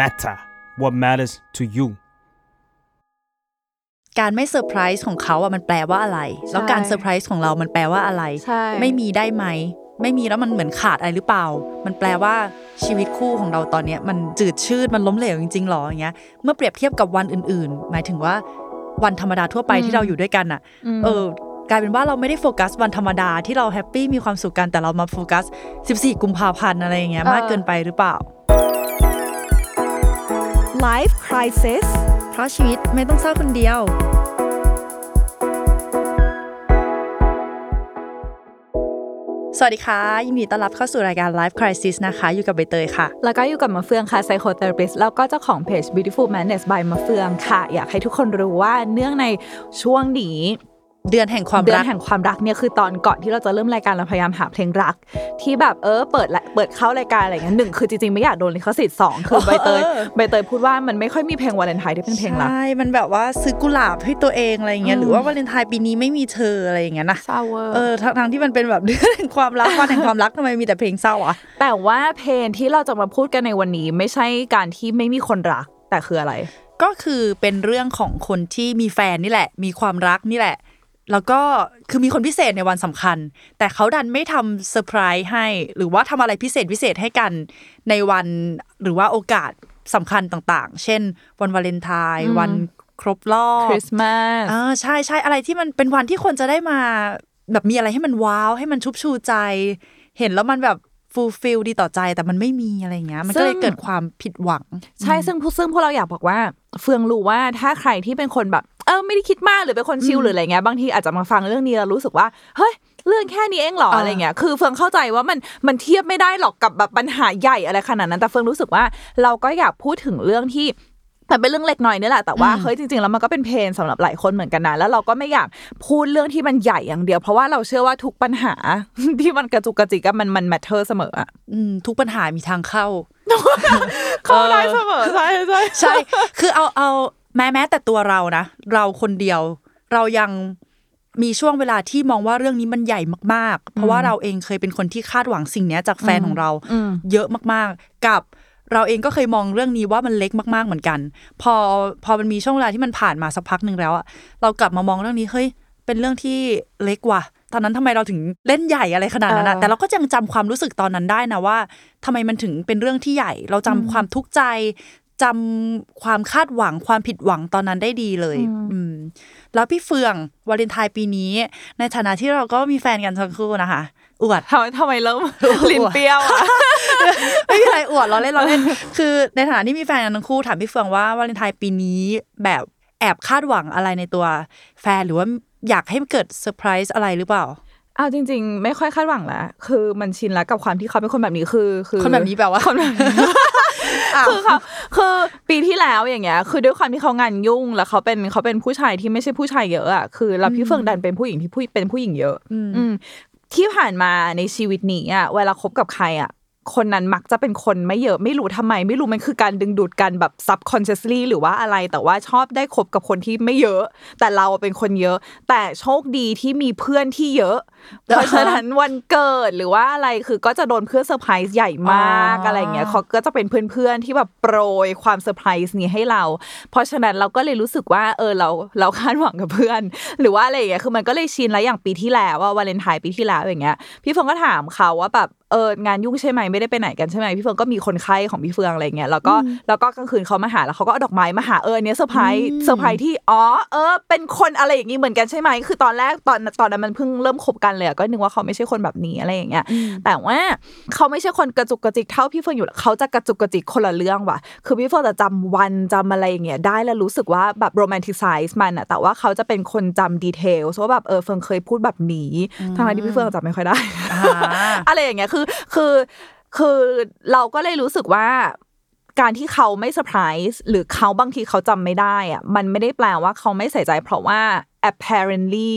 matter what matters to you การไม่เซอร์ไพรส์ของเขาอะมันแปลว่าอะไร แล้วการเซอร์ไพรส์ของเรามันแปลว่าอะไรใช่ไม่มีได้ไหม ไม่มีแล้วมันเหมือนขาดอะไรหรือเปล่า มันแปลว่าชีวิตคู่ของเราตอนเนี้ยมันจืดชืดมันล้มเหลวจริงๆหรออย่างเงี้ย เมื่อเปรียบเทียบกับวันอื่น ๆ หมายถึงว่าวันธรรมดาทั่วไปที่เราอยู่ด้วยกันอะเออกลายเป็นว่าเราไม่ได้โฟกัสวันธรรมดาที่เรา happy มีความสุขกันแต่เรามาโฟกัส 14 กุมภาพันธ์อะไรอย่างเงี้ยมากเกินไปหรือเปล่า Life Crisis เพราะชีวิตไม่ต้องเศร้าคนเดียว สวัสดีค่ะ ยินดีต้อนรับเข้าสู่รายการ Life Crisis นะคะ อยู่กับใบเตยค่ะ แล้วก็อยู่กับมะเฟืองค่ะ psychotherapist แล้วก็เจ้าของเพจ beautiful madness by มะเฟืองค่ะ อยากให้ทุกคนรู้ว่าเนื่องในช่วงนี้ เดือนแห่งความเดือรันกแห่งความรักเนี่ยคือตอนก่อนที่เราจะเริ่มรายการเราพยายามหาเพลงรัก ที่แบบเออเปิดละเปิดเข้ารายการอะไรเงี้ยหนึ่งคือจริงๆไม่อยากโดนลิขสิทธิ์สองคือใบเตยเออใบเตยพูดว่ามันไม่ค่อยมีเพลงวาเลนไทน์ที่เป็นเพลงรักใช่มันแบบว่าซื้อกุหลาบให้ตัวเองอะไรอย่างเงี้ยอืมหรือว่าวาเลนไทน์ปีนี้ไม่มีเธออะไรอย่างเงี้ยนะเศร้าเวอร์เออทั้งทั้งที่มันเป็นแบบเดือนแห่งความรักวันแห่งความรักทำไมมีแต่เพลงเศร้าอะแต่ว่าเพลงที่เราจะมาพูดกันในวันนี้ไม่ใช่การที่ไม่มีคนรักแต่คืออะไรก็คือเป็นเรื่องของคนที่มีแฟนนี่แหละ มีความรักนี่แหละ แล้วก็คือมีคนพิเศษในวันสำคัญ แต่เขาดันไม่ทำเซอร์ไพรส์ให้ หรือว่าทำอะไรพิเศษพิเศษให้กันในวันหรือว่าโอกาสสำคัญต่างๆ เช่น วันวาเลนไทน์วันครบรอบคริสต์มาสอ่าใช่ใช่อะไรที่มันเป็นวันที่คนจะได้มา แบบมีอะไรให้มันว้าวให้มันชุบชูใจ เห็นแล้วมันแบบ fulfill ดีต่อใจแต่มันไม่มีอะไรอย่างเงี้ย มันก็เลยซึ่งเกิดความผิดหวัง ใช่ซึ่งผู้ซึ่งพวกเราอยากบอกว่า เฟืองรู้ว่าถ้าใครที่เป็นคนแบบ เออไม่ได้คิดมากหรือเป็นคน chill หรืออะไรเงี้ยบางทีอาจจะมาฟังเรื่องนี้แล้วรู้สึกว่าเฮ้ยเรื่องแค่นี้เองเหรออ่าอะไรเงี้ย คือเฟืองเข้าใจว่ามันมันเทียบไม่ได้หรอกกับแบบปัญหาใหญ่อะไรขนาดนั้น แต่เฟืองรู้สึกว่าเราก็อยากพูดถึงเรื่องที่แต่เป็นเรื่องเล็กน้อยนี่แหละแต่ว่าเฮ้ยจริงๆแล้วมันก็เป็น pain สำหรับหลายคนเหมือนกันนะแล้วเราก็ไม่อยากพูดเรื่องที่มันใหญ่อย่างเดียว เพราะว่าเราเชื่อว่าทุกปัญหาที่มันกระจุกกระจิกอะมันมัน matter เสมออะอืมทุกปัญหามีทางเข้าเข้าได้เสมอใช่ใช่ใช่คือเอาเอา แม้แม้แต่ตัวเรานะ เราคนเดียว เรายังมีช่วงเวลาที่มองว่าเรื่องนี้มันใหญ่มาก ๆ เพราะว่าเราเองเคยเป็นคนที่คาดหวังสิ่งเนี้ยจากแฟนของเราเยอะมากๆ กับเราเองก็เคยมองเรื่องนี้ว่ามันเล็กมาก ๆ เหมือนกัน พอพอมันมีช่วงเวลาที่มันผ่านมาสักพักหนึ่งแล้วอะเรากลับมามองเรื่องนี้เฮ้ยเป็นเรื่องที่เล็กว่ะตอนนั้นทำไมเราถึงเล่นใหญ่อะไรขนาดนั้นอะแต่เราก็ยังจำความรู้สึกตอนนั้นได้นะว่าทำไมมันถึงเป็นเรื่องที่ใหญ่ เราจำความทุกข์ใจ จำความคาดหวังความผิดหวังตอนนั้นได้ดีเลย อืม แล้วพี่เฟืองวาเลนไทน์ปีนี้ ในฐานะที่เราก็มีแฟนกันทั้งคู่นะคะ อวดทำไมทำไมเริ่มลิ้นเปรี้ยวอะไม่มีอะไรอวดเราเล่นเราเล่น คือ ในฐานะที่มีแฟนกันทั้งคู่ถามพี่เฟืองว่าวาเลนไทน์ปีนี้แบบแอบคาดหวังอะไรในตัวแฟนหรือว่าอยากให้เกิดเซอร์ไพรส์อะไรหรือเปล่าเอาจริง ๆ ไม่ค่อยคาดหวังแล้วคือมันชินแล้วกับความที่เขาเป็นคนแบบนี้คือ คือคนแบบนี้แปลว่าคนแบบนี้ คือเขาคือปีที่แล้วอย่างเงี้ย คือด้วยความที่เขางานยุ่ง แล้วเขาเป็นเขาเป็นผู้ชายที่ไม่ใช่ผู้ชายเยอะอะคือแล้วพี่เฟิงดันเป็นผู้หญิงที่ผู้เป็นผู้หญิงเยอะ อืมที่ผ่านมาในชีวิตนี้อะเวลาคบกับใครอะคนนั้นมักจะเป็นคนไม่เยอะไม่รู้ทำไม ไม่รู้มันคือการดึงดูดกันแบบ subconsciously หรือว่าอะไร แต่ว่าชอบได้คบกับคนที่ไม่เยอะ แต่เราเป็นคนเยอะ แต่โชคดีที่มีเพื่อนที่เยอะ เพราะฉะนั้นวันเกิดหรือว่าอะไรคือก็จะโดนเพื่อนเซอร์ไพรส์ใหญ่มากอ๋อออะไรเงี้ยเขาก็จะเป็นเพื่อนๆที่แบบโปรยความเซอร์ไพรส์นี้ให้เรา เพราะฉะนั้นเราก็เลยรู้สึกว่าเออเราเราคาดหวังกับเพื่อน หรือว่าอะไรอย่างเงี้ยคือมันก็เลยชินแล้วอย่างปีที่แล้วว่าวาเลนไทน์ปีที่แล้วอย่างเงี้ย พี่เฟิงก็ถามเขาว่าแบบเอองานยุ่งใช่ไหมไม่ได้ไปไหนกันใช่ไหมพี่เฟิงก็มีคนไข้ของพี่เฟืองอะไรเงี้ยแล้วก็แล้วก็กลางคืนเขามาหาแล้วเขาก็เอาดอกไม้มาหาเอออันเนี้ยเซอร์ไพรส์เซอร์ไพรส์ที่อ๋อเออเป็นคนอะไรอย่างงี้เหมือนกันใช่ไหมคือตอนแรกตอนตอนนั้นมันเพิ่งเริ่มคบกันเลยอะก็นึกว่าเขาไม่ใช่คนแบบนี้อะไรอย่างเงี้ยแต่ว่าเขาไม่ใช่คนกระจุกกระจิกเท่าพี่เฟิงอยู่แล้วเขาจะกระจุกกระจิกคนละเรื่องว่ะ คือพี่เฟิงจะจำวันจำอะไรอย่างเงี้ยได้แล้วรู้สึกว่าแบบ romanticize มันอะแต่ว่าเขาจะเป็นคนจำ detail ว่าแบบเออเฟิงเคยพูดแบบนี้ทั้งๆที่พี่เฟิงจำไม่ค่อยได้อะไรอย่างเงี้ยคือคือคือเราก็เลยรู้สึกว่าการที่เขาไม่เซอร์ไพรส์หรือเขาบางทีเขาจำไม่ได้อะมันไม่ได้แปลว่าเขาไม่ใส่ใจเพราะว่า apparently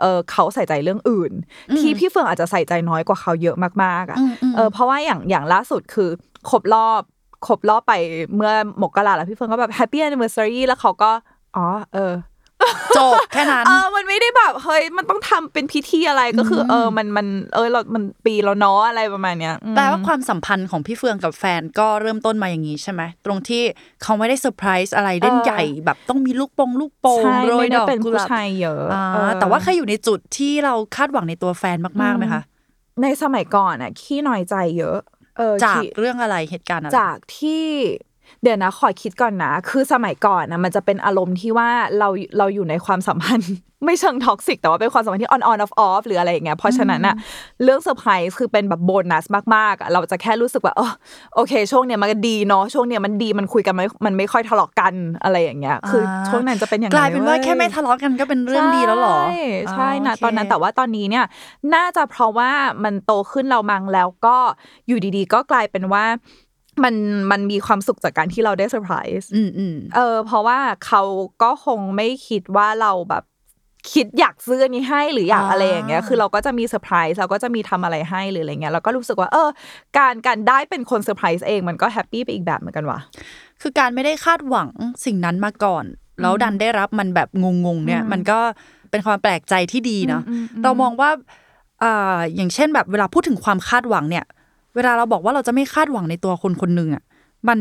เออเขาใส่ใจเรื่องอื่น ที่พี่เฟืองอาจจะใส่ใจน้อยกว่าเขาเยอะมากๆอะเออเพราะว่าอย่างอย่างล่าสุดคือครบรอบครบรอบไปเมื่อมกราแล้วพี่เฟืองก็แบบ happy anniversary แล้วเขาก็อ๋อเออ จบแค่นั้นเออมันไม่ได้แบบเฮ้ยมันต้องทำเป็นพิธีอะไรก็คือ เออมันมันเออเรา มันปีเราเนาะอะไรประมาณเนี้ยอืมแปลว่าความสัมพันธ์ของพี่เฟืองกับแฟนก็เริ่มต้นมาอย่างนี้ใช่ไหมตรงที่เขาไม่ได้เซอร์ไพรส์อะไรเล่นเออใหญ่แบบต้องมีลูกโปงลูกโป่งใช่โรยไม่ดได้อกเป็นกุผู้หลาบชายเยอะอ่าเออแต่ว่าเคยอยู่ในจุดที่เราคาดหวังในตัวแฟนมากๆไหมคะในสมัยก่อนอะขี้น้อยใจเยอะ เออจากขี้เรื่องอะไรเหตุการณ์อะไรจากที่ เดี๋ยวนะขอคิดก่อนนะ คือสมัยก่อนนะมันจะเป็นอารมณ์ที่ว่าเราเราอยู่ในความสัมพันธ์ ไม่เชิง toxic แต่ว่าเป็นความสัมพันธ์ที่ on on off off หรืออะไรอย่างเงี้ยเพราะฉะนั้นอะเรื่องเซอร์ไพรส์คือเป็นแบบโบนัสมากๆอะเราจะแค่รู้สึกว่าเออโอเค ช่วงเนี้ยมันก็ดีเนาะช่วงเนี้ยมันดีมันคุยกันไม่มันไม่ค่อยทะเลาะกันอะไรอย่างเงี้ย คือช่วงนั้นจะเป็นอย่างกลายเป็นว่าว้แค่ไม่ทะเลาะกันก็เป็นเรื่องดีแล้วเหรอใช่ใช่นะโอเคตอนนั้นแต่ว่าตอนนี้เนี่ยน่าจะเพราะว่ามันโตขึ้นเรามังแล้วก็อยู่ดีๆ ก็กลายเป็นว่า มันมันมีความสุขจากการที่เราได้เซอร์ไพรส์อืมอืมเออ เพราะว่าเขาก็คงไม่คิดว่าเราแบบคิดอยากซื้ออันนี้ให้หรืออยากอ่าอะไรอย่างเงี้ย คือเราก็จะมีเซอร์ไพรส์เราก็จะมีทำอะไรให้หรืออะไรเงี้ยเราก็รู้สึกว่า เออ การการได้เป็นคนเซอร์ไพรส์เองมันก็ happy ไปอีกแบบเหมือนกันว่ะคือการไม่ได้คาดหวังสิ่งนั้นมาก่อน แล้วดันได้รับมันแบบงงๆเนี่ย มันก็เป็นความแปลกใจที่ดีเนาะเรามองว่าอ่าอย่างเช่นแบบเวลาพูดถึงความคาดหวังเนี่ย เวลาเราบอกว่าเราจะไม่คาดหวังในตัวคนคนหนึ่งอะมัน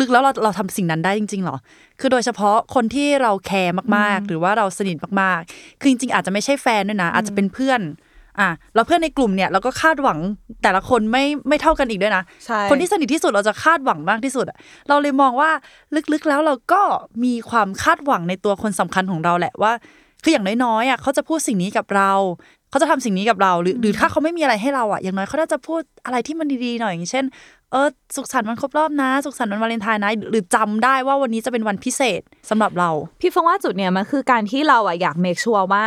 ลึกๆแล้วเราเราทำสิ่งนั้นได้จริงๆหรอ คือโดยเฉพาะคนที่เราแคร์มากๆ หรือว่าเราสนิทมากๆ คือจริงๆ อาจจะไม่ใช่แฟนด้วยนะ อาจจะเป็นเพื่อน อะแล้วเพื่อนในกลุ่มเนี่ยเราก็คาดหวังแต่ละคนไม่ไม่เท่ากันอีกด้วยนะใช่คนที่สนิทที่สุดเราจะคาดหวังมากที่สุดอะเราเลยมองว่าลึกๆแล้วเราก็มีความคาดหวังในตัวคนสำคัญของเราแหละว่า คืออย่างน้อยๆอะเขาจะพูดสิ่งนี้กับเรา เขาจะทำสิ่งนี้กับเรา หรือหรือถ้าเขาไม่มีอะไรให้เราอะอย่างน้อยเขาน่าจะพูดอะไรที่มันดีๆหน่อยอย่างเช่น เออสุขสันต์วันครบรอบนะ สุขสันต์วันวาเลนไทน์นะหรือจำได้ว่าวันนี้จะเป็นวันพิเศษสำหรับเรา พี่เฟิงว่าจุดเนี้ยมันคือการที่เราอะอยาก make sure ว่า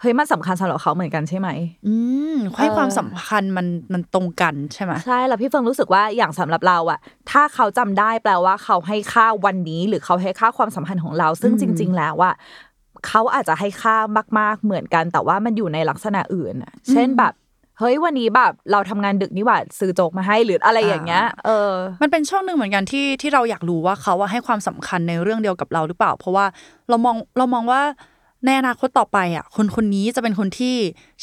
เฮ้ยมันสำคัญสำหรับเขาเหมือนกันใช่ไหม อืมให้เออความสำคัญมันมันตรงกันใช่ไหมใช่แล้วพี่เฟิงรู้สึกว่าอย่างสำหรับเราอะถ้าเขาจำได้แปลว่าเขาให้ค่าวันนี้ หรือเขาให้ค่าความสัมพันธ์ของเรา ซึ่งจริง ๆ แล้วอะ เขาอาจจะให้ค่ามาก ๆเหมือนกัน แต่ว่ามันอยู่ในลักษณะอื่นอะเช่นแบบเฮ้ยวันนี้แบบเราทำงานดึกนี่หว่าซื้อโจ๊กมาให้หรืออะไรอย่างเงี้ยเออ มันเป็นช่วงหนึ่งเหมือนกันที่ที่เราอยากรู้ว่าเขาว่าให้ความสำคัญในเรื่องเดียวกับเราหรือเปล่า เพราะว่าเรามองเรามองว่า ในอนาคตต่อไปอะคนคนนี้จะเป็นคนที่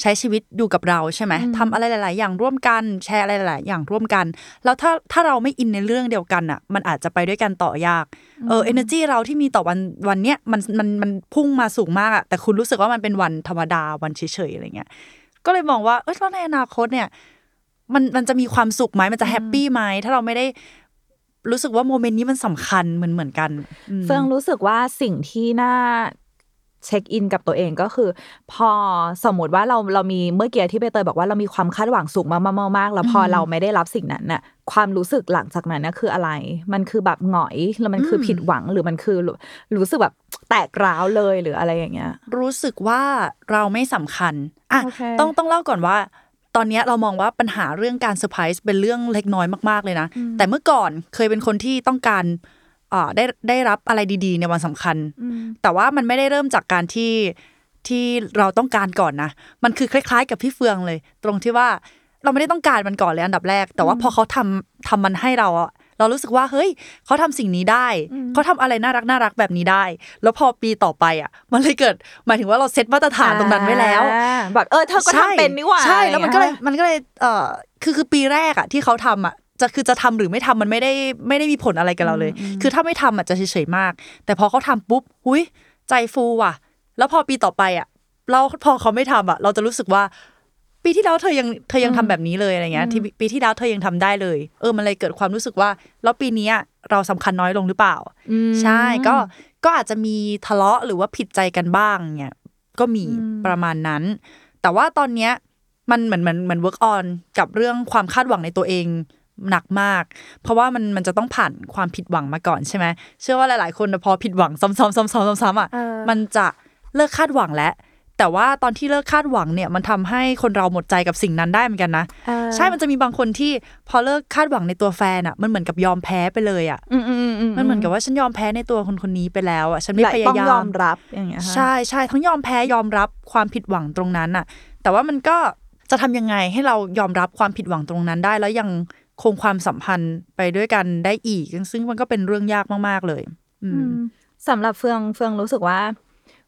ใช้ชีวิตอยู่กับเราใช่ไหมทำอะไรหลาย ๆ อย่างร่วมกันแชร์อะไรหลาย ๆ อย่างร่วมกัน แล้วถ้าถ้าเราไม่อินในเรื่องเดียวกันอะ มันอาจจะไปด้วยกันต่อยากเออ energy เราที่มีต่อวันวันเนี้ยมันมันมันพุ่งมาสูงมากอะแต่คุณรู้สึกว่ามันเป็นวันธรรมดาวันเฉย ๆ อะไรเงี้ยก็เลยมองว่าเออแล้วในอนาคตเนี่ย มันมันจะมีความสุขไหมมันจะ happy ไหมถ้าเราไม่ได้รู้สึกว่า moment นี้มันสำคัญเหมือนเหมือนกันอืมเฟื่องรู้สึกว่าสิ่งที่น่า check in กับตัวเองก็คือ พอสมมติว่าเราเรามีเมื่อกี้ที่ใบเตยบอกว่าเรามีความคาดหวังสูงมากๆๆๆแล้วพอเราไม่ได้รับสิ่งนั้นน่ะความรู้สึกหลังจากนั้นน่ะคืออะไร มันคือแบบหงอยแล้วมันคือผิดหวังหรือมันคือรู้สึกแบบแตกร้าวเลยหรืออะไรอย่างเงี้ย รู้สึกว่าเราไม่สำคัญอะโอเคต้องต้องเล่าก่อนว่าตอนเนี้ยเรามองว่าปัญหาเรื่องการเซอร์ไพรส์เป็นเรื่องเล็กน้อยมาก ๆ เลยนะ แต่เมื่อก่อนเคยเป็นคนที่ต้องการอ่า ได้ได้รับอะไรดีๆ ในวันสำคัญ แต่ว่ามันไม่ได้เริ่มจากการที่ที่เราต้องการก่อนนะ มันคือคล้าย ๆ กับพี่เฟืองเลย ตรงที่ว่าเราไม่ได้ต้องการมันก่อนเลยอันดับแรก แต่ว่าพอเขาทำทำมันให้เราอะเรารู้สึกว่าเฮ้ยเขาทำสิ่งนี้ได้เขาทำอะไรน่ารักน่ารักแบบนี้ได้ แล้วพอปีต่อไปอะมันเลยเกิด หมายถึงว่าเราเซตมาตรฐานตรงนั้นไว้แล้วอ่าแบบเออเธอก็ทำเป็นนี่หว่าใช่แล้วมันก็เลยอะไรอางงี้มันก็เลยเออคือคือปีแรกอะที่เขาทำอะ จะคือจะทำหรือไม่ทำมันไม่ได้ไม่ได้มีผลอะไรกับเราเลย คือถ้าไม่ทำอะจะเฉยๆมาก แต่พอเขาทำปุ๊บหุยใจฟูว่ะ แล้วพอปีต่อไปอะเราพอเขาไม่ทำอะเราจะรู้สึกว่า ปีที่แล้วเธอยังเธอยังทำแบบนี้เลยอะไรเงี้ยที่ปีที่แล้วเธอยังทำได้เลย เออมันเลยเกิดความรู้สึกว่า แล้วปีเนี้ยเราสำคัญน้อยลงหรือเปล่าใช่ก็ก็อาจจะมีทะเลาะหรือว่าผิดใจกันบ้างเนี่ยก็มีประมาณนั้น แต่ว่าตอนเนี้ยมันเหมือนเหมือนเหมือน work on กับเรื่องความคาดหวังในตัวเอง หนักมาก เพราะว่ามันมันจะต้องผ่านความผิดหวังมาก่อนใช่ไหมเชื่อว่าหลาย ๆ คนพอผิดหวังซ้ำๆซ้ำๆซ้ำๆอะเออมันจะเลิกคาดหวังแล้วแต่ว่าตอนที่เลิกคาดหวังเนี่ยมันทำให้คนเราหมดใจกับสิ่งนั้นได้เหมือนกันนะเออใช่มันจะมีบางคนที่พอเลิกคาดหวังในตัวแฟนอะ มันเหมือนกับยอมแพ้ไปเลยอะอืมอืมอืมมันเหมือนกับว่าฉันยอมแพ้ในตัวคนคนนี้ไปแล้วอะฉันไม่และพต้อยางยามยอมรับอย่างเงี้ยค่ะใช่ใช่ทั้งยอมแพ้ยอมรับความผิดหวังตรงนั้นอะ แต่ว่ามันก็จะทำยังไงให้เรายอมรับความผิดหวังตรงนั้นได้แล้วยัง คงความสัมพันธ์ไปด้วยกันได้อีก ซึ่งมันก็เป็นเรื่องยากมากๆเลยอืมสำหรับเฟืองเฟืองรู้สึกว่า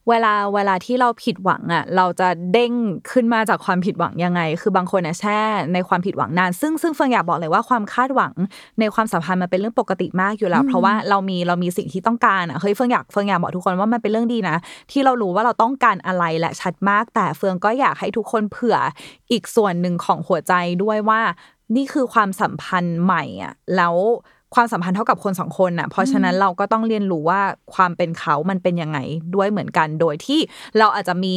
เวลาเวลาที่เราผิดหวังอะ เราจะเด้งขึ้นมาจากความผิดหวังยังไง คือบางคนอะแช่ในความผิดหวังนาน ซึ่งซึ่งเฟิงอยากบอกเลยว่าความคาดหวังในความสัมพันธ์มันเป็นเรื่องปกติมากอยู่แล้ว เพราะว่าเรามีเรามีสิ่งที่ต้องการอะเฮ้ยเฟิงอยากเฟิงอยากบอกทุกคนว่ามันเป็นเรื่องดีนะ ที่เรารู้ว่าเราต้องการอะไรและชัดมาก แต่เฟืองก็อยากให้ทุกคนเผื่ออีกส่วนหนึ่งของหัวใจด้วยว่า นี่คือความสัมพันธ์ใหม่อะแล้วความสัมพันธ์เท่ากับคนสองคนน่ะ เพราะฉะนั้นเราก็ต้องเรียนรู้ว่าความเป็นเขามันเป็นยังไงด้วยเหมือนกัน โดยที่เราอาจจะมี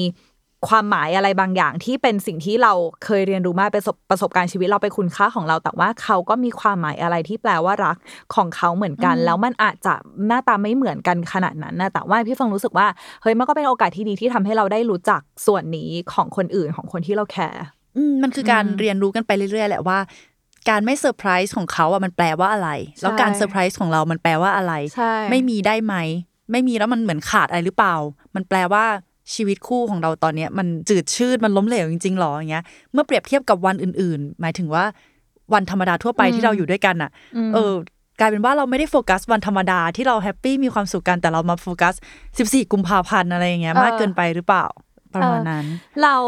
ความหมายอะไรบางอย่างที่เป็นสิ่งที่เราเคยเรียนรู้มาเป็นประสบประสบการณ์ชีวิตเราเป็นคุณค่าของเรา แต่ว่าเขาก็มีความหมายอะไรที่แปลว่ารักของเขาเหมือนกัน แล้วมันอาจจะหน้าตาไม่เหมือนกันขนาดนั้นนะแต่ว่าพี่เฟิงรู้สึกว่าเฮ้ยมันก็เป็นโอกาสที่ดีที่ทำให้เราได้รู้จักส่วนนี้ของคนอื่นของคนที่เราแคร์อื มมันคือการเรียนรู้กันไปเรื่อยๆแหละว่า การไม่เซอร์ไพรส์ของเขาอะมันแปลว่าอะไร แล้วการเซอร์ไพรส์ของเรามันแปลว่าอะไรใช่ไม่มีได้ไหม ไม่มีแล้วมันเหมือนขาดอะไรหรือเปล่า มันแปลว่าชีวิตคู่ของเราตอนเนี้ยมันจืดชืดมันล้มเหลวจริงๆหรออย่างเงี้ย เมื่อเปรียบเทียบกับวันอื่น ๆ หมายถึงว่าวันธรรมดาทั่วไปที่เราอยู่ด้วยกันอะ เออกลายเป็นว่าเราไม่ได้โฟกัสวันธรรมดาที่เรา happy มีความสุขกันแต่เรามาโฟกัส 14 กุมภาพันธ์อะไรอย่างเงี้ยเออมากเกินไปหรือเปล่า ประมาณนั้นแล้ว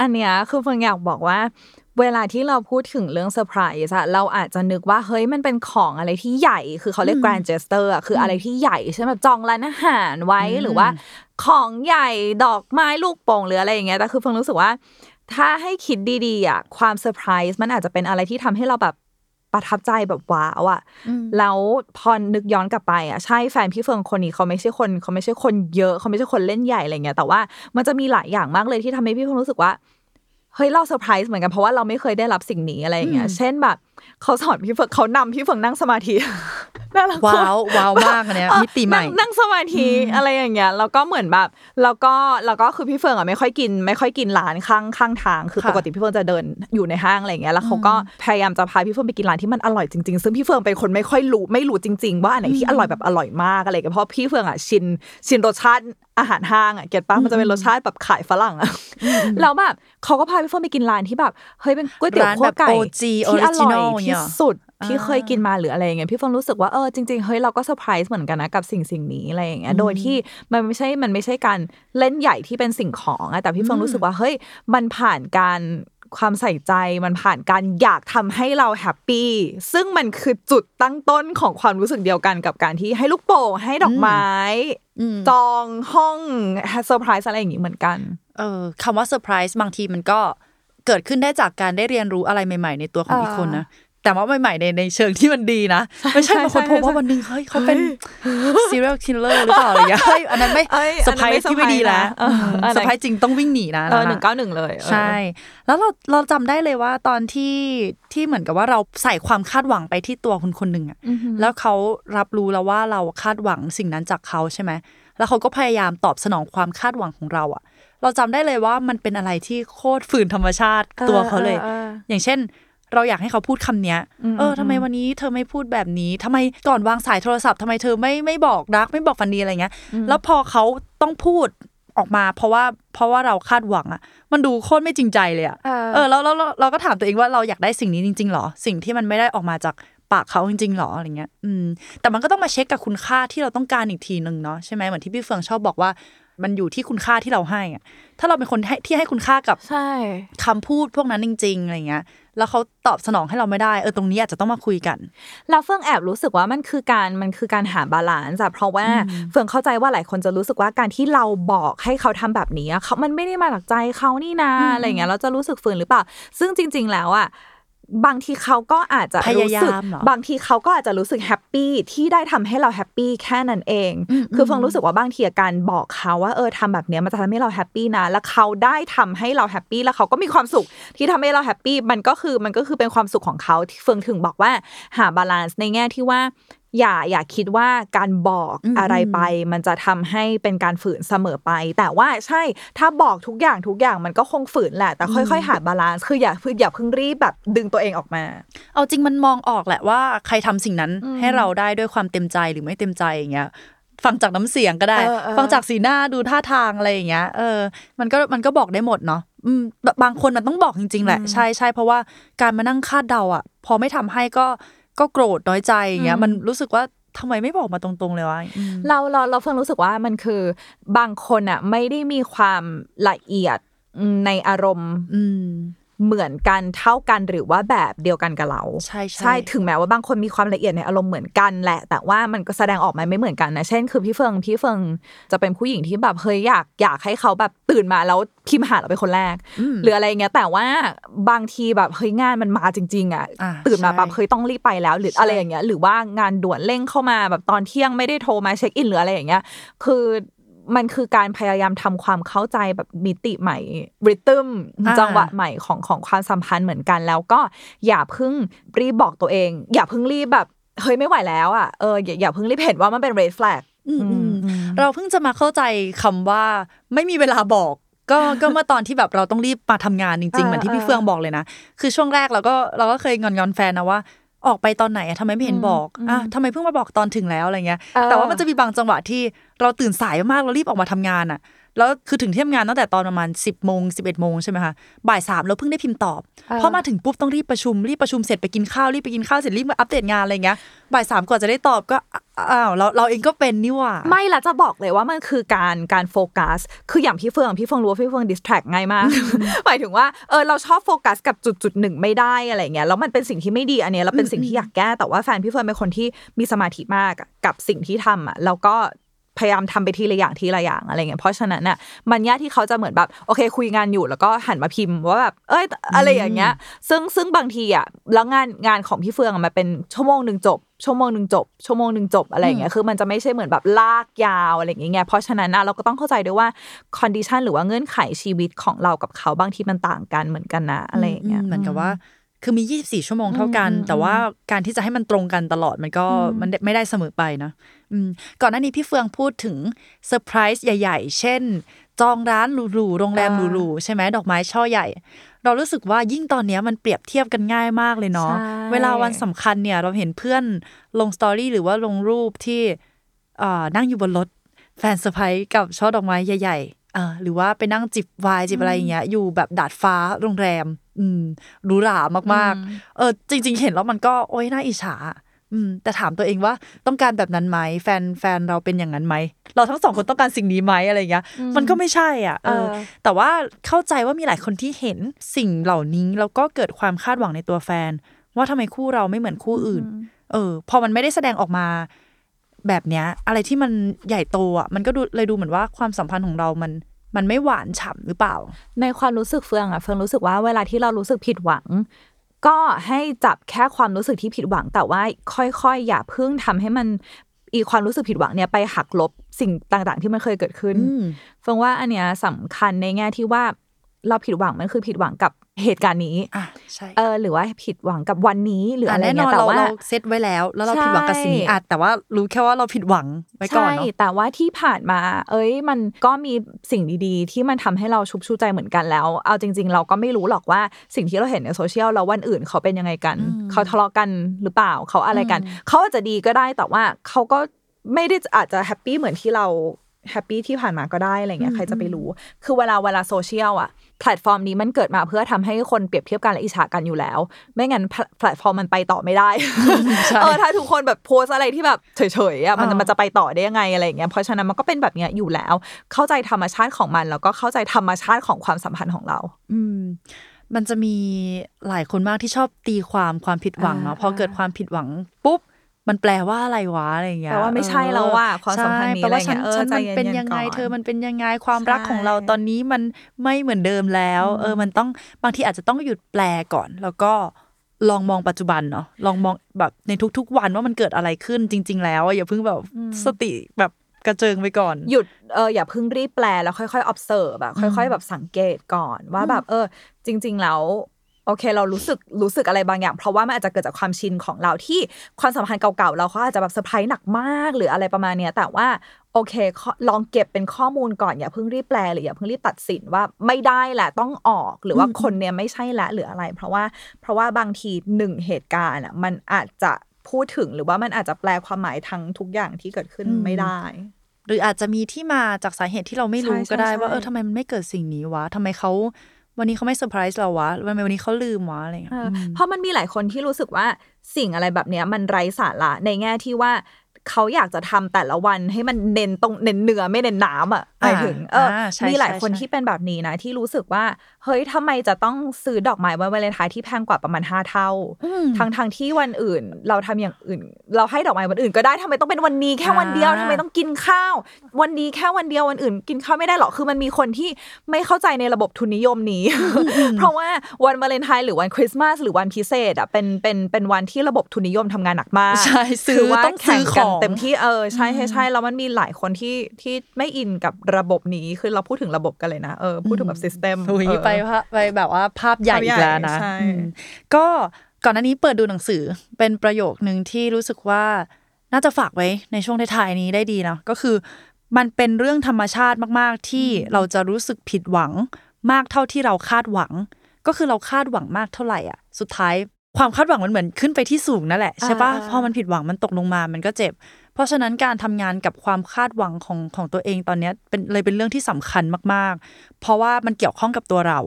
อันเนี้ยคือเฟิงอยากบอกว่า เวลาที่เราพูดถึงเรื่องเซอร์ไพรส์อะเราอาจจะนึกว่าเฮ้ยมันเป็นของอะไรที่ใหญ่ คือเขาเรียก grand gesture อะคืออะไรที่ใหญ่ใช่ไหมแบบจองร้านอาหารไว้หรือว่า ของใหญ่ดอกไม้ลูกโป่งหรืออะไรอย่างเงี้ยแต่คือเฟิงรู้สึกว่าถ้าให้คิดดีๆอะความเซอร์ไพรส์มันอาจจะเป็นอะไรที่ทำให้เราแบบ ประทับใจแบบว้าวอะแล้วพอนึกย้อนกลับไปอะใช่แฟนพี่เฟิงคนนี้เขาไม่ใช่คนเขาไม่ใช่คนเยอะเขาไม่ใช่คนเล่นใหญ่อะไรเงี้ยแต่ว่ามันจะมีหลายอย่างมากเลยที่ทำให้พี่เฟิงรู้สึกว่าเฮ้ยเราเซอร์ไพรส์เหมือนกันเพราะว่าเราไม่เคยได้รับสิ่งนี้อะไรอย่างเงี้ย เช่นแบบเขาสอนพี่เฟิงเขานำพี่เฟิงนั่งสมาธิ น่ารักว้าวว้าวมากอันเนี้ยมิติใหม่นั่งนั่งสมาธิอะไรอย่างเงี้ยแล้วก็เหมือนแบบแล้วก็แล้วก็คือพี่เฟิงอะไม่ค่อยกิน ไม่ค่อยกินร้านข้างข้างทาง คือค่ะปกติพี่เฟิงจะเดินอยู่ในห้างอะไรอย่างเงี้ยแล้วเขาก็พยายามจะพาพี่เฟิงไปกินร้านที่มันอร่อยจริงๆซึ่งพี่เฟิงเป็นคนไม่ค่อยรู้ไม่รู้จริง ๆ ว่าอันไหนที่อร่อยแบบอร่อยมากอะไรอย่างเงี้ยเพราะพี่เฟิงอะชินชินรสชาติอาหารห้างอะ get ปะมันจะเป็นรสชาติแบบขายฝรั่งอะแล้วแบบเขาก็พาพี่เฟื่องไปกินร้านที่แบบเฮ้ยเป็นก๋วยเตี๋ยวร้านคั่วไก่แบบ OG ที่อร่อย original ที่เนี่ยสุด ที่เคยกินมาหรืออะไรอย่างเงี้ยพี่เฟื่องรู้สึกว่าเออจริงๆเฮ้ยเราก็เซอร์ไพรส์เหมือนกันนะกับสิ่งสิ่งนี้อะไรอย่างเงี้ยโดยที่มันไม่ใช่มันไม่ใช่การเล่นใหญ่ที่เป็นสิ่งของอะแต่พี่เฟื่องรู้สึกว่าเฮ้ยมันผ่านการความใส่ใจมันผ่านการอยากทำให้เราแฮปปี้ซึ่งมันคือจุดตั้งต้นของความรู้สึกเดียวกันกับการที่ให้ลูกโป่งให้ดอกไม้จองห้องเซอร์ไพรส์อะไรอย่างงี้เหมือนกันเออคำว่าเซอร์ไพรส์บางทีมันก็เกิดขึ้นได้จากการได้เรียนรู้อะไรใหม่ ๆ ในตัวของอ่าอีกคนนะ แต่ว่าใหม่ๆในในเชิงที่มันดีนะ ไม่ใช่ใช่บางคนใช่พบว่าใช่วันหนึ่งเฮ้ยเขาเป็น serial killer หรือเปล่าอะไรอย่างเงี้ยเฮ้ยอันนั้นไม่เอ้ยเซอร์ไพรส์อันนั้นไม่ส์ที่ไม่ดีแล้วเซอร์ไพรส์นะเอออันนั้นเซอร์ไพรส์จริงต้องวิ่งหนีนะเออนั่นน่ะหนึ่งเก้าหนึ่งเลยเออใช่ แล้วเราเราจำได้เลยว่าตอนที่ที่เหมือนกับว่าเราใส่ความคาดหวังไปที่ตัวคนคนหนึ่งอะแล้วเขารับรู้แล้วว่าเราคาดหวังสิ่งนั้นจากเขาใช่ไหมแล้วเขาก็พยายามตอบสนองความคาดหวังของเราอะเราจำได้เลยว่ามันเป็นอะไรที่โคตรฝืนธรรมชาติตัวเขาเลยอออออย่างเช่น เราอยากให้เขาพูดคำเนี้ย เออทำไมวันนี้เธอไม่พูดแบบนี้ทำไมก่อนวางสายโทรศัพท์ทำไมเธอไม่ไม่บอกรักไม่บอกฟันดีอะไรเงี้ย แล้วพอเขาต้องพูดออกมา เพราะว่าเพราะว่าเราคาดหวังอะมันดูโคตรไม่จริงใจเลยอะเออเออแล้วแล้วแล้วเราก็ถามตัวเองว่าเราอยากได้สิ่งนี้จริงๆหรอ สิ่งที่มันไม่ได้ออกมาจากปากเขาจริงๆหรออะไรเงี้ย อืม แต่มันก็ต้องมาเช็คกับคุณค่าที่เราต้องการอีกทีหนึ่งเนาะใช่ไหมเหมือนที่พี่เฟื่องชอบบอกว่ามันอยู่ที่คุณค่าที่เราให้อะถ้าเราเป็นคนให้ที่ให้คุณค่ากับใช่คำพูดพวกนั้นจริง ๆ อะไรเงี้ย แล้วเขาตอบสนองให้เราไม่ได้เออตรงนี้อาจจะต้องมาคุยกันแล้วเฟื่องแอบรู้สึกว่ามันคือการมันคือการหา balance อะเพราะว่าเฟื่องเข้าใจว่าหลายคนจะรู้สึกว่าการที่เราบอกให้เขาทำแบบนี้อะเขามันไม่ได้มาจากใจเขานี่นาอะไรเงี้ยเราจะรู้สึกฝืนหรือเปล่า ซึ่งจริง ๆ แล้วอะ บางทีเขาก็อาจจะพยายามรู้สึกเหรอบางทีเขาก็อาจจะรู้สึกแฮปปี้ที่ได้ทำให้เราแฮปปี้แค่นั้นเอง คือเฟื่องรู้สึกว่าบางทีการบอกเขาว่าเออทำแบบเนี้ยมันจะทำให้เราแฮปปี้นะ แล้วเขาได้ทำให้เราแฮปปี้แล้วเขาก็มีความสุขที่ทำให้เราแฮปปี้มันก็คือมันก็คือเป็นความสุขของเขาที่เฟื่องถึงบอกว่าหา balance ในแง่ที่ว่า อย่าอย่าคิดว่าการบอกอะไรไป มันจะทำให้เป็นการฝืนเสมอไป แต่ว่าใช่ถ้าบอกทุกอย่างทุกอย่างมันก็คงฝืนแหละ แต่ค่อยๆ หา balance คืออย่าคืออย่าเพิ่งรีบแบบดึงตัวเองออกมา เอาจริงมันมองออกแหละว่าใครทำสิ่งนั้นให้เราได้ด้วยความเต็มใจหรือไม่เต็มใจอย่างเงี้ยฟังจากน้ำเสียงก็ได้เออเออฟังจากสีหน้าดูท่าทางอะไรอย่างเงี้ย เออ มันก็มันก็บอกได้หมดเนาะอืมบางคนมันต้องบอกจริง ๆ แหละ ใช่ใช่เพราะว่าการมานั่งคาดเดาอะ พอไม่ทำให้ก็ ก็โกรธน้อยใจอย่างเงี้ยมันรู้สึกว่าทำไมไม่บอกมาตรงๆเลยวะอืมเราเราเราเพิ่งรู้สึกว่ามันคือบางคนอะ ไม่ได้มีความละเอียดในอารมณ์อืม เหมือนกันเท่ากันหรือว่าแบบเดียวกันกับเราใช่ใช่ใช่ถึงแม้ว่าบางคนมีความละเอียดในอารมณ์เหมือนกันแหละ แต่ว่ามันก็แสดงออกมาไม่เหมือนกันนะเช่น คือพี่เฟิงพี่เฟิงจะเป็นผู้หญิงที่แบบเฮ้ยอยากอยากให้เขาแบบตื่นมาแล้วพิมพ์หาเราเป็นคนแรกมหรืออะไรเงี้ยแต่ว่าบางทีแบบเฮ้ยงานมันมาจริง ๆ อะอ่าตื่นมาใช่แบบเฮ้ยต้องรีบไปแล้ว หรือใช่อะไรอย่างเงี้ยหรือว่างานด่วนเร่งเข้ามาแบบตอนเที่ยงไม่ได้โทรมาเช็คอินหรืออะไรอย่างเงี้ยคือ มันคือการพยายามทำความเข้าใจแบบมิติใหม่ริทึมอ่าจังหวะใหม่ของของความสัมพันธ์เหมือนกัน แล้วก็อย่าเพิ่งรีบบอกตัวเอง อย่าเพิ่งรีบแบบเฮ้ยไม่ไหวแล้วอะเอออย่าอย่าเพิ่งรีบเห็นว่ามันเป็น red flag อืมอืมอืมเราเพิ่งจะมาเข้าใจคำว่าไม่มีเวลาบอกก็ก็เมื่อตอนที่แบบเราต้องรีบมาทำงานจริงๆเออเหมือนที่พี่เออเฟืองบอกเลยนะ คือช่วงแรกเราก็เราก็เคยงอนงอนๆแฟนนะว่า ออกไปตอนไหนอะทำไมไม่เห็นบอกอะทำไมเพิ่งมาบอกตอนถึงแล้วอะไรเงี้ยเออแต่ว่ามันจะมีบางจังหวะที่เราตื่นสายมากเรารีบออกมาทำงานอะ แล้วคือถึงที่ทำงานตั้งแต่ตอนประมาณ 10 โมงสิบเอ็ดโมงใช่ไหมคะบ่ายสามเราเพิ่งได้พิมพ์ตอบพอมาถึงปุ๊บต้องรีบประชุมรีบประชุมเสร็จไปกินข้าวรีบไปกินข้าวเสร็จรีบมาอัปเดตงานอะไรเงี้ยบ่ายสามกว่าจะได้ตอบก็อ้าวเราเราเองก็เป็นนี่หว่า ไม่ละจะบอกเลยว่ามันคือการการโฟกัส คืออย่างพี่เฟื่องพี่เฟื่องรู้ว่าพี่เฟื่อง distract ง่ายมากหมายถึงว่าเออเราชอบโฟกัสกับจุดจุดหนึ่งไม่ได้อะไรเงี้ยแล้วมันเป็นสิ่งที่ไม่ดีอันเนี้ยแล้วเป็นสิ่งที่อยากแก้แต่ว่าแฟนพี่เฟื่องเป็นคนที่มีสมาธิมากอะกับสิ่งที่ทำอะแล้วก็ พยายามทำไปทีละอย่างทีละอย่างอะไรเงี้ยเพราะฉะนั้นน่ะมันยากที่เขาจะเหมือนแบบโอเค คุยงานอยู่แล้วก็หันมาพิมพ์ว่าแบบเอ้ยอะไรอย่างเงี้ย ซึ่งซึ่งบางทีอะแล้วงานงานของพี่เฟืองอะมันเป็นชั่วโมงหนึ่งจบชั่วโมงหนึ่งจบชั่วโมงหนึ่งจบอะไรอย่างเงี้ยคือมันจะไม่ใช่เหมือนแบบลากยาวอะไรอย่างเงี้ยเพราะฉะนั้นนะเราก็ต้องเข้าใจด้วยว่าคอนดิชันหรือว่าเงื่อนไขชีวิตของเรากับเขาบางทีมันต่างกันเหมือนกันนะอะไรอย่างเงี้ยมเหมือนกับว่า คือมี 24 ชั่วโมงเท่ากันอืมแต่ว่าการที่จะให้มันตรงกันตลอดมันก็มันไม่ได้เสมอไปนะอืมก่อนหน้านี้พี่เฟื่องพูดถึงเซอร์ไพรส์ใหญ่ ๆ เช่น จองร้านหรูๆโรงแรมหรูๆใช่ไหมดอกไม้ช่อใหญ่ เรารู้สึกว่ายิ่งตอนเนี้ยมันเปรียบเทียบกันง่ายมากเลยเนาะใช่เวลาวันสำคัญเนี่ย เราเห็นเพื่อนลงสตอรี่หรือว่าลงรูปที่เอ่อนั่งอยู่บนรถแฟนเซอร์ไพรส์กับช่อดอกไม้ใหญ่ๆเออ หรือว่าไปนั่งจิบไวน์จิบอะไรอย่างเงี้ย อยู่แบบดาดฟ้าโรงแรม อืมหรูหรามากๆ เออ จริง ๆ เห็นแล้วมันก็โอ๊ยน่าอิจฉาอืมแต่ถามตัวเองว่าต้องการแบบนั้นไหมแฟนแฟนเราเป็นอย่างนั้นไหมเราทั้งสองคนต้องการสิ่งนี้ไหมอะไรอย่างเงี้ย มันก็ไม่ใช่อะเออเออ แต่ว่าเข้าใจว่ามีหลายคนที่เห็นสิ่งเหล่านี้แล้วก็เกิดความคาดหวังในตัวแฟน ว่าทำไมคู่เราไม่เหมือนคู่อื่น เออ พอมันไม่ได้แสดงออกมา แบบเนี้ย อะไรที่มันใหญ่โตอะมันก็ดูเลยดูเหมือนว่าความสัมพันธ์ของเรามันมันไม่หวานฉ่ำหรือเปล่า ในความรู้สึกเฟืองอะเฟืองรู้สึกว่าเวลาที่เรารู้สึกผิดหวัง ก็ให้จับแค่ความรู้สึกที่ผิดหวัง แต่ว่าค่อยๆ อย่าเพิ่งทำให้มันอีความรู้สึกผิดหวังเนี่ยไปหักลบสิ่งต่างๆ ที่มันเคยเกิดขึ้นอืมเฟืองว่าอันเนี้ยสำคัญในแง่ที่ว่าเราผิดหวังมันคือผิดหวังกับ เหตุการณ์นี้อะใช่เออหรือว่าผิดหวังกับวันนี้หรืออะไรแน่นเงี้อนยแต่เราว่าเราเซตไว้แล้ว แล้วเราผิดหวังกับสิ่งนี้ใช่อาจแต่ว่ารู้แค่ว่าเราผิดหวังไว้ก่อนใช่เนาะแต่ว่าที่ผ่านมา เอ้ย มันก็มีสิ่งดีๆ ที่มันทำให้เราชุบชูใจเหมือนกันแล้ว เอาจริง ๆ เราก็ไม่รู้หรอกว่าสิ่งที่เราเห็นในโซเชียลแล้ววันอื่นเขาเป็นยังไงกัน เขาทะเลาะกันหรือเปล่าเขาอะไรกัน เขาอาจจะดีก็ได้แต่ว่าเขาก็ไม่ได้อาจจะแฮปปี้เหมือนที่เรา แฮปปี้ที่ผ่านมาก็ได้อะไรเงี้ยใครจะไปรู้ คือเวลาเวลาโซเชียลอะแพลตฟอร์มนี้มันเกิดมาเพื่อทำให้คนเปรียบเทียบกันและอิจฉากันอยู่แล้ว ไม่งั้นแพลแพลตฟอร์มมันไปต่อไม่ได้ใช่เออถ้าทุกคนแบบโพสต์อะไรที่แบบเฉยๆอะมันจะอ่ามัมันจะไปต่อได้ยังไงอะไรอย่างเงี้ยเพราะฉะนั้นมันก็เป็นแบบเนี้ยอยู่แล้ว เข้าใจธรรมชาติของมันแล้วก็เข้าใจธรรมชาติของความสัมพันธ์ของเรา อืมมันจะมีหลายคนมากที่ชอบตีความความผิดหวังเนาะอ่าพอเกิดความผิดหวังปุ๊บ มันแปลว่าอะไรวะอะไรอย่างเงี้ยแปลว่าไม่ใช่แล้วว่ะความสัมพันธ์นี้ใช่แปลว่าฉันอะไรเงี้ยเออฉันมันใจเย็นๆเป็นยังไงก่อนเธอมันเป็นยังไงความรักใช่ของเราตอนนี้มันไม่เหมือนเดิมแล้ว เออมันต้องบางทีอาจจะต้องหยุดแปลก่อน แล้วก็ลองมองปัจจุบันเนาะลองมองแบบในทุก ๆ วันว่ามันเกิดอะไรขึ้นจริง ๆ แล้วอะอย่าเพิ่งแบบสติแบบกระเจิงไปก่อน หยุดเอออย่าเพิ่งรีบแปลแล้วค่อยๆ observe แบบค่อย ๆ แบบสังเกตก่อนว่าแบบเออ จริง ๆ แล้ว โอเค เรารู้สึกรู้สึกอะไรบางอย่าง เพราะว่ามันอาจจะเกิดจากความชินของเราที่ความสัมพันธ์เก่าๆเราเขาอาจจะแบบเซอร์ไพรส์หนักมากหรืออะไรประมาณเนี้ยแต่ว่าโอเคข้อลองเก็บเป็นข้อมูลก่อนอย่าเพิ่งรีบแปลหรืออย่าเพิ่งรีบตัดสินว่าไม่ได้แหละต้องออกหรือว่าคนเนี้ยไม่ใช่ละหรืออะไร เพราะว่าเพราะว่าบางทีหนึ่งเหตุการณ์อะมันอาจจะพูดถึงหรือว่ามันอาจจะแปลความหมายทั้งทุกอย่างที่เกิดขึ้นอืมไม่ได้ หรืออาจจะมีที่มาจากสาเหตุที่เราไม่รู้ใช่ใช่ก็ได้ใช่ว่าเออทำไมมันไม่เกิดสิ่งนี้วะทำไมเขา วันนี้เขาไม่เซอร์ไพรส์เราวะทำไมวันนี้เขาลืมวะอะไรอย่างเงี้ยเอออมเพราะมันมีหลายคนที่รู้สึกว่าสิ่งอะไรแบบเนี้ยมันไร้สาระในแง่ที่ว่าเขาอยากจะทำแต่ละวันให้มันเน้นตรงเน้นเนื้อไม่เน้นน้ำอะหมายถึงเอออ่าใช่มีหลายใช่คนใช่ที่เป็นแบบนี้นะที่รู้สึกว่า เฮ้ยทำไมจะต้องซื้อดอกไม้วันวาเลนไทน์ที่แพงกว่าประมาณห้าเท่า ทั้งทางๆที่วันอื่น เราทำอย่างอื่น เราให้ดอกไม้วันอื่นก็ได้ทำไมต้องเป็นวันนี้แค่วันเดียวอ่าทำไมต้องกินข้าว วันนี้แค่วันเดียววันอื่น กินข้าวไม่ได้หรอกคือมันมีคนที่ไม่เข้าใจในระบบทุนนิยมนี้ เพราะว่าวันวาเลนไทน์หรือวันคริสต์มาสหรือวันพิเศษอะเป็นเป็นเป็นวันที่ระบบทุนนิยมทำงานหนักมากใช่ซื้อคือว่าต้องซื้แข่องของกันเต็มที่เออใช่ใช่ใช่แล้วมันมีหลายคนที่ที่ไม่อินกับระบบนี้คือเราพูดถึงระบบกันเลยนะเออพูดถึงแบบซิสเต็มหุยไปพะไปแบบว่าภาพใหญ่ภาพใหญ่อีกแล้วนะใช่อืมก็ก่อนหน้านี้เปิดดูหนังสือเป็นประโยคนึงที่รู้สึกว่าน่าจะฝากไว้ในช่วงท้ายๆนี้ได้ดีนะก็คือ มันเป็นเรื่องธรรมชาติมาก ๆ ที่เราจะรู้สึกผิดหวังมากเท่าที่เราคาดหวัง ก็คือเราคาดหวังมากเท่าไหร่อะ สุดท้ายความคาดหวังมันเหมือนขึ้นไปที่สูงนั่นแหละใช่ปะอ่าพอมันผิดหวังมันตกลงมามันก็เจ็บ เพราะฉะนั้นการทำงานกับความคาดหวังของของตัวเองตอนเนี้ยเป็นเลยเป็นเรื่องที่สำคัญมาก ๆ เพราะว่ามันเกี่ยวข้องกับตัวเรา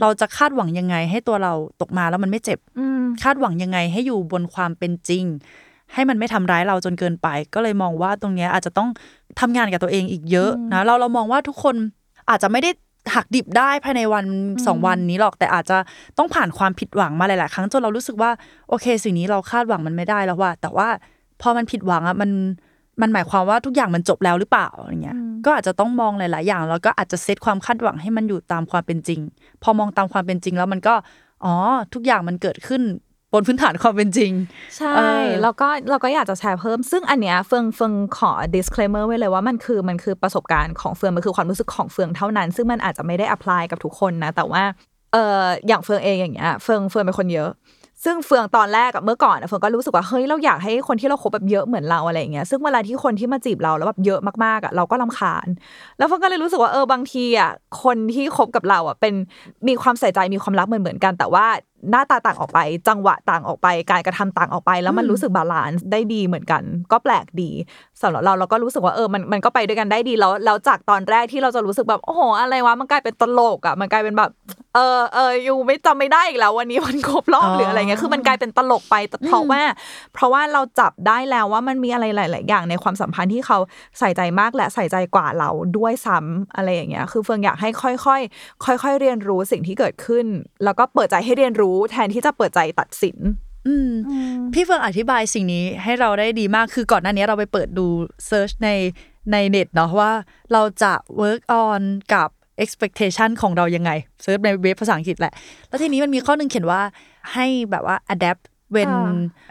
เราจะคาดหวังยังไง ให้ตัวเราตกมาแล้วมันไม่เจ็บอืมคาดหวังยังไงให้อยู่บนความเป็นจริง ให้มันไม่ทำร้ายเราจนเกินไป ก็เลยมองว่าตรงเนี้ยอาจจะต้องทำงานกับตัวเองอีกเยอะนะเราเรามองว่าทุกคนอาจจะไม่ได้หักดิบได้ภายในวันสองวันนี้หรอกแต่อาจจะต้องผ่านความผิดหวังมาหลาย ๆ ครั้งจนเรารู้สึกว่าโอเค สิ่งนี้เราคาดหวังมันไม่ได้แล้วว่า แต่ว่า พอมันผิดหวังอะมันมันหมายความว่าทุกอย่างมันจบแล้วหรือเปล่าอย่างเงี้ย ก็อาจจะต้องมองหลาย ๆ อย่างแล้วก็อาจจะเซตความคาดหวังให้มันอยู่ตามความเป็นจริง พอมองตามความเป็นจริงแล้วมันก็อ๋อทุกอย่างมันเกิดขึ้นบนพื้นฐานความเป็นจริง ใช่เออแล้วก็เราก็อยากจะแชร์เพิ่ม ซึ่งอันเนี้ยเฟืองเฟืองขอ disclaimer ไว้เลยว่ามันคือมันคือประสบการณ์ของเฟืองมันคือความรู้สึกของเฟืองเท่านั้น ซึ่งมันอาจจะไม่ได้ apply กับทุกคนนะ แต่ว่าเอออย่างเฟืองเองอย่างเงี้ยเฟืองเฟืองเป็นคนเยอะ ซึ่งเฟืองตอนแรกกับเมื่อก่อนเฟืองก็รู้สึกว่าเฮ้ยเราอยากให้คนที่เราคบแบบเยอะเหมือนเราอะไรอย่างเงี้ยซึ่งเวลาที่คนที่มาจีบเราแล้วแบบเยอะมากๆอะเราก็ลำคาญ แล้วเฟืองก็เลยรู้สึกว่าเออบางทีอะคนที่คบกับเราอะเป็นมีความใส่ใจมีความรักเหมือนเหมือนกัน แต่ว่า หน้าตาต่างออกไป จังหวะต่างออกไป การกระทำต่างออกไป แล้วมันรู้สึก balance ได้ดีเหมือนกัน ก็แปลกดีสำหรับเราเราก็รู้สึกว่าเออมันมันก็ไปด้วยกันได้ดีแล้วแล้วจากตอนแรกที่เราจะรู้สึกแบบโอ้โหอะไรวะมันกลายเป็นตลกอะมันกลายเป็นแบบเออเอออยู่ไม่จำไม่ได้อีกแล้ววันนี้มันครบรอบอ๋อหรืออะไรเงี้ยคือมันกลายเป็นตลกไปแต่เพราะว่า เพราะว่าเราจับได้แล้วว่ามันมีอะไรหลาย ๆ อย่างในความสัมพันธ์ที่เขาใส่ใจมากและใส่ใจกว่าเราด้วยซ้ำอะไรอย่างเงี้ยคือเฟื่องอยากให้ค่อย ๆ ค่อย ๆ เรียนรู้สิ่งที่เกิดขึ้น แล้วก็เปิดใจให้เรียนรู้แทนที่จะเปิดใจตัดสินอืมพี่เฟื่องอธิบายสิ่งนี้ให้เราได้ดีมากคือก่อนหน้านี้เราไปเปิดดู search ในในเน็ตเนาะว่าเราจะ work on กับ expectation ของเรายังไง search ในเว็บภาษาอังกฤษแหละ แล้วทีนี้มันมีข้อหนึ่งเขียนว่าให้แบบว่า adapt when เอ่อ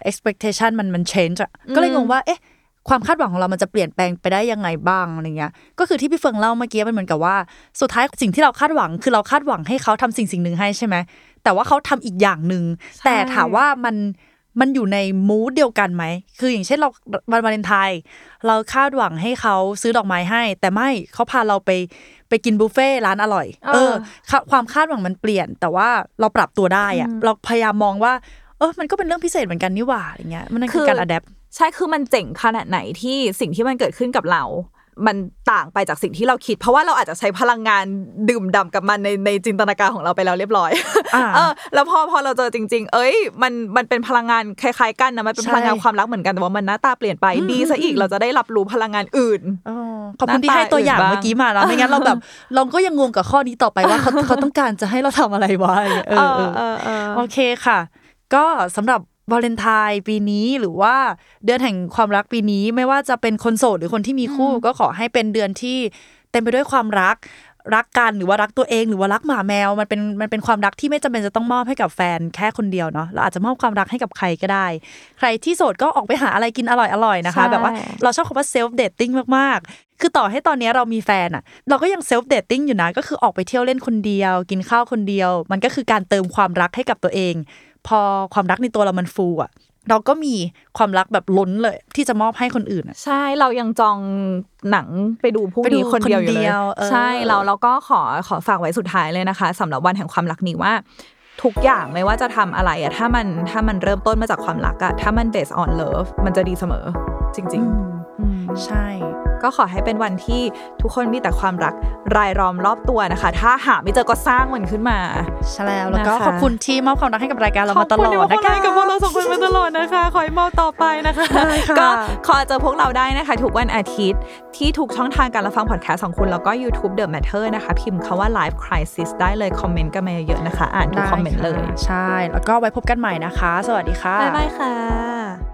expectation มันมัน change อะก็เลยงงว่า เอ๊ะ ความคาดหวังของเรามันจะเปลี่ยนแปลงไปได้ยังไงบ้างอะไรเงี้ย ก็คือที่พี่เฟื่องเล่าเมื่อกี้มันเหมือนกับว่า สุดท้ายสิ่งที่เราคาดหวังคือเราคาดหวังให้เขาทำสิ่งสิ่งหนึ่งให้ใช่ไหม แต่ว่าเขาทำอีกอย่างหนึ่งแต่ถามว่ามันมันอยู่ในมูดเดียวกันไหม คืออย่างเช่นเราวันวาเลนไทน์เราคาดหวังให้เขาซื้อดอกไม้ให้ แต่ไม่เขาพาเราไปไปกินบุฟเฟ่ต์ร้านอร่อย เออเออค่ะความคาดหวังมันเปลี่ยน แต่ว่าเราปรับตัวได้อะเราพยายามมองว่า เออ มันก็เป็นเรื่องพิเศษเหมือนกันนี่หว่า อย่างเงี้ย มันนั่นคือการ adapt ใช่ คือมันเจ๋งขนาดไหนที่สิ่งที่มันเกิดขึ้นกับเรา มันต่างไปจากสิ่งที่เราคิด เพราะว่าเราอาจจะใช้พลังงานดื่มด่ำกับมันในในจินตนาการของเราไปแล้วเรียบร้อยอ่าเออแล้วพอพอเราเจอจริง ๆ เอ้ย มันมันเป็นพลังงานคล้ายๆกันนะมันเป็นใช่พลังงานความรักเหมือนกันแต่ว่ามันหน้าตาเปลี่ยนไปดีซะอีกเราจะได้รับรู้พลังงานอื่นอ๋อขอบคุณที่ให้ตัวอย่างหน้าตาเมื่อกี้มาแล้วไม่งั้นเราแบบเราก็ยังงงกับข้อนี้ต่อไปว่าเขาเขาต้องการจะให้เราทำอะไรวะอะไรเงี้ยเออเออเออเออโอเคค่ะ ก็สำหรับ วาเลนไทน์ปีนี้หรือว่าเดือนแห่งความรักปีนี้ไม่ว่าจะเป็นคนโสดหรือคนที่มีคู่ ก็ขอให้เป็นเดือนที่เต็มไปด้วยความรักรักกันหรือว่ารักตัวเองหรือว่ารักหมาแมวมันเป็นมันเป็นความรักที่ไม่จำเป็นจะต้องมอบให้กับแฟนแค่คนเดียวเนาะเราอาจจะมอบความรักให้กับใครก็ได้ ใครที่โสดก็ออกไปหาอะไรกินอร่อยๆนะคะใช่แบบว่าเราชอบคำว่า self-dating มากๆ คือต่อให้ตอนนี้เรามีแฟนอะเราก็ยัง self-dating อยู่นะก็คือออกไปเที่ยวเล่นคนเดียว กินข้าวคนเดียว มันก็คือการเติมความรักให้กับตัวเอง พอความรักในตัวเรามันฟูอะเราก็มีความรักแบบล้นเลย ที่จะมอบให้คนอื่นอะใช่เรายังจองหนังไปดูพรุ่งไปดูนี้คนเดียวอยู่คนเดีเลยยวเออใช่เราเราก็ขอขอฝากไว้สุดท้ายเลยนะคะสำหรับวันแห่งความรักนี้ว่า ทุกอย่างไม่ว่าจะทำอะไรอะถ้ามันถ้ามันเริ่มต้นมาจากความรักอะถ้ามัน based on love มันจะดีเสมอ จริงๆอืมใช่ ก็ขอให้เป็นวันที่ทุกคนมีแต่ความรักรายล้อมรอบตัวนะคะ ถ้าหาไม่เจอก็สร้างมันขึ้นมาใช่แล้วแล้วก็นะคะขอบคุณที่มอบความรักให้กับรายการเรามาตลอดขอบนะคุณที่คะมากับพวกเราสองคนมาตลอดนะคะขอให้เมาต่อไปนะคะได้ค่ะก็ขอเจอพวกเราได้นะคะ ทุกวันอาทิตย์ที่ทุกช่องทางการรับฟังพอดแคสต์ของคุณแล้วก็ YouTube The Matter นะคะ พิมพ์คาว่า Life Crisis ได้เลยคอมเมนต์กันมาเยอะๆนะคะ อ่านทุกคอมเมนต์เลย ใช่ แล้วก็ไว้พบกันใหม่นะคะ สวัสดีค่ะ บ๊ายบายค่ะ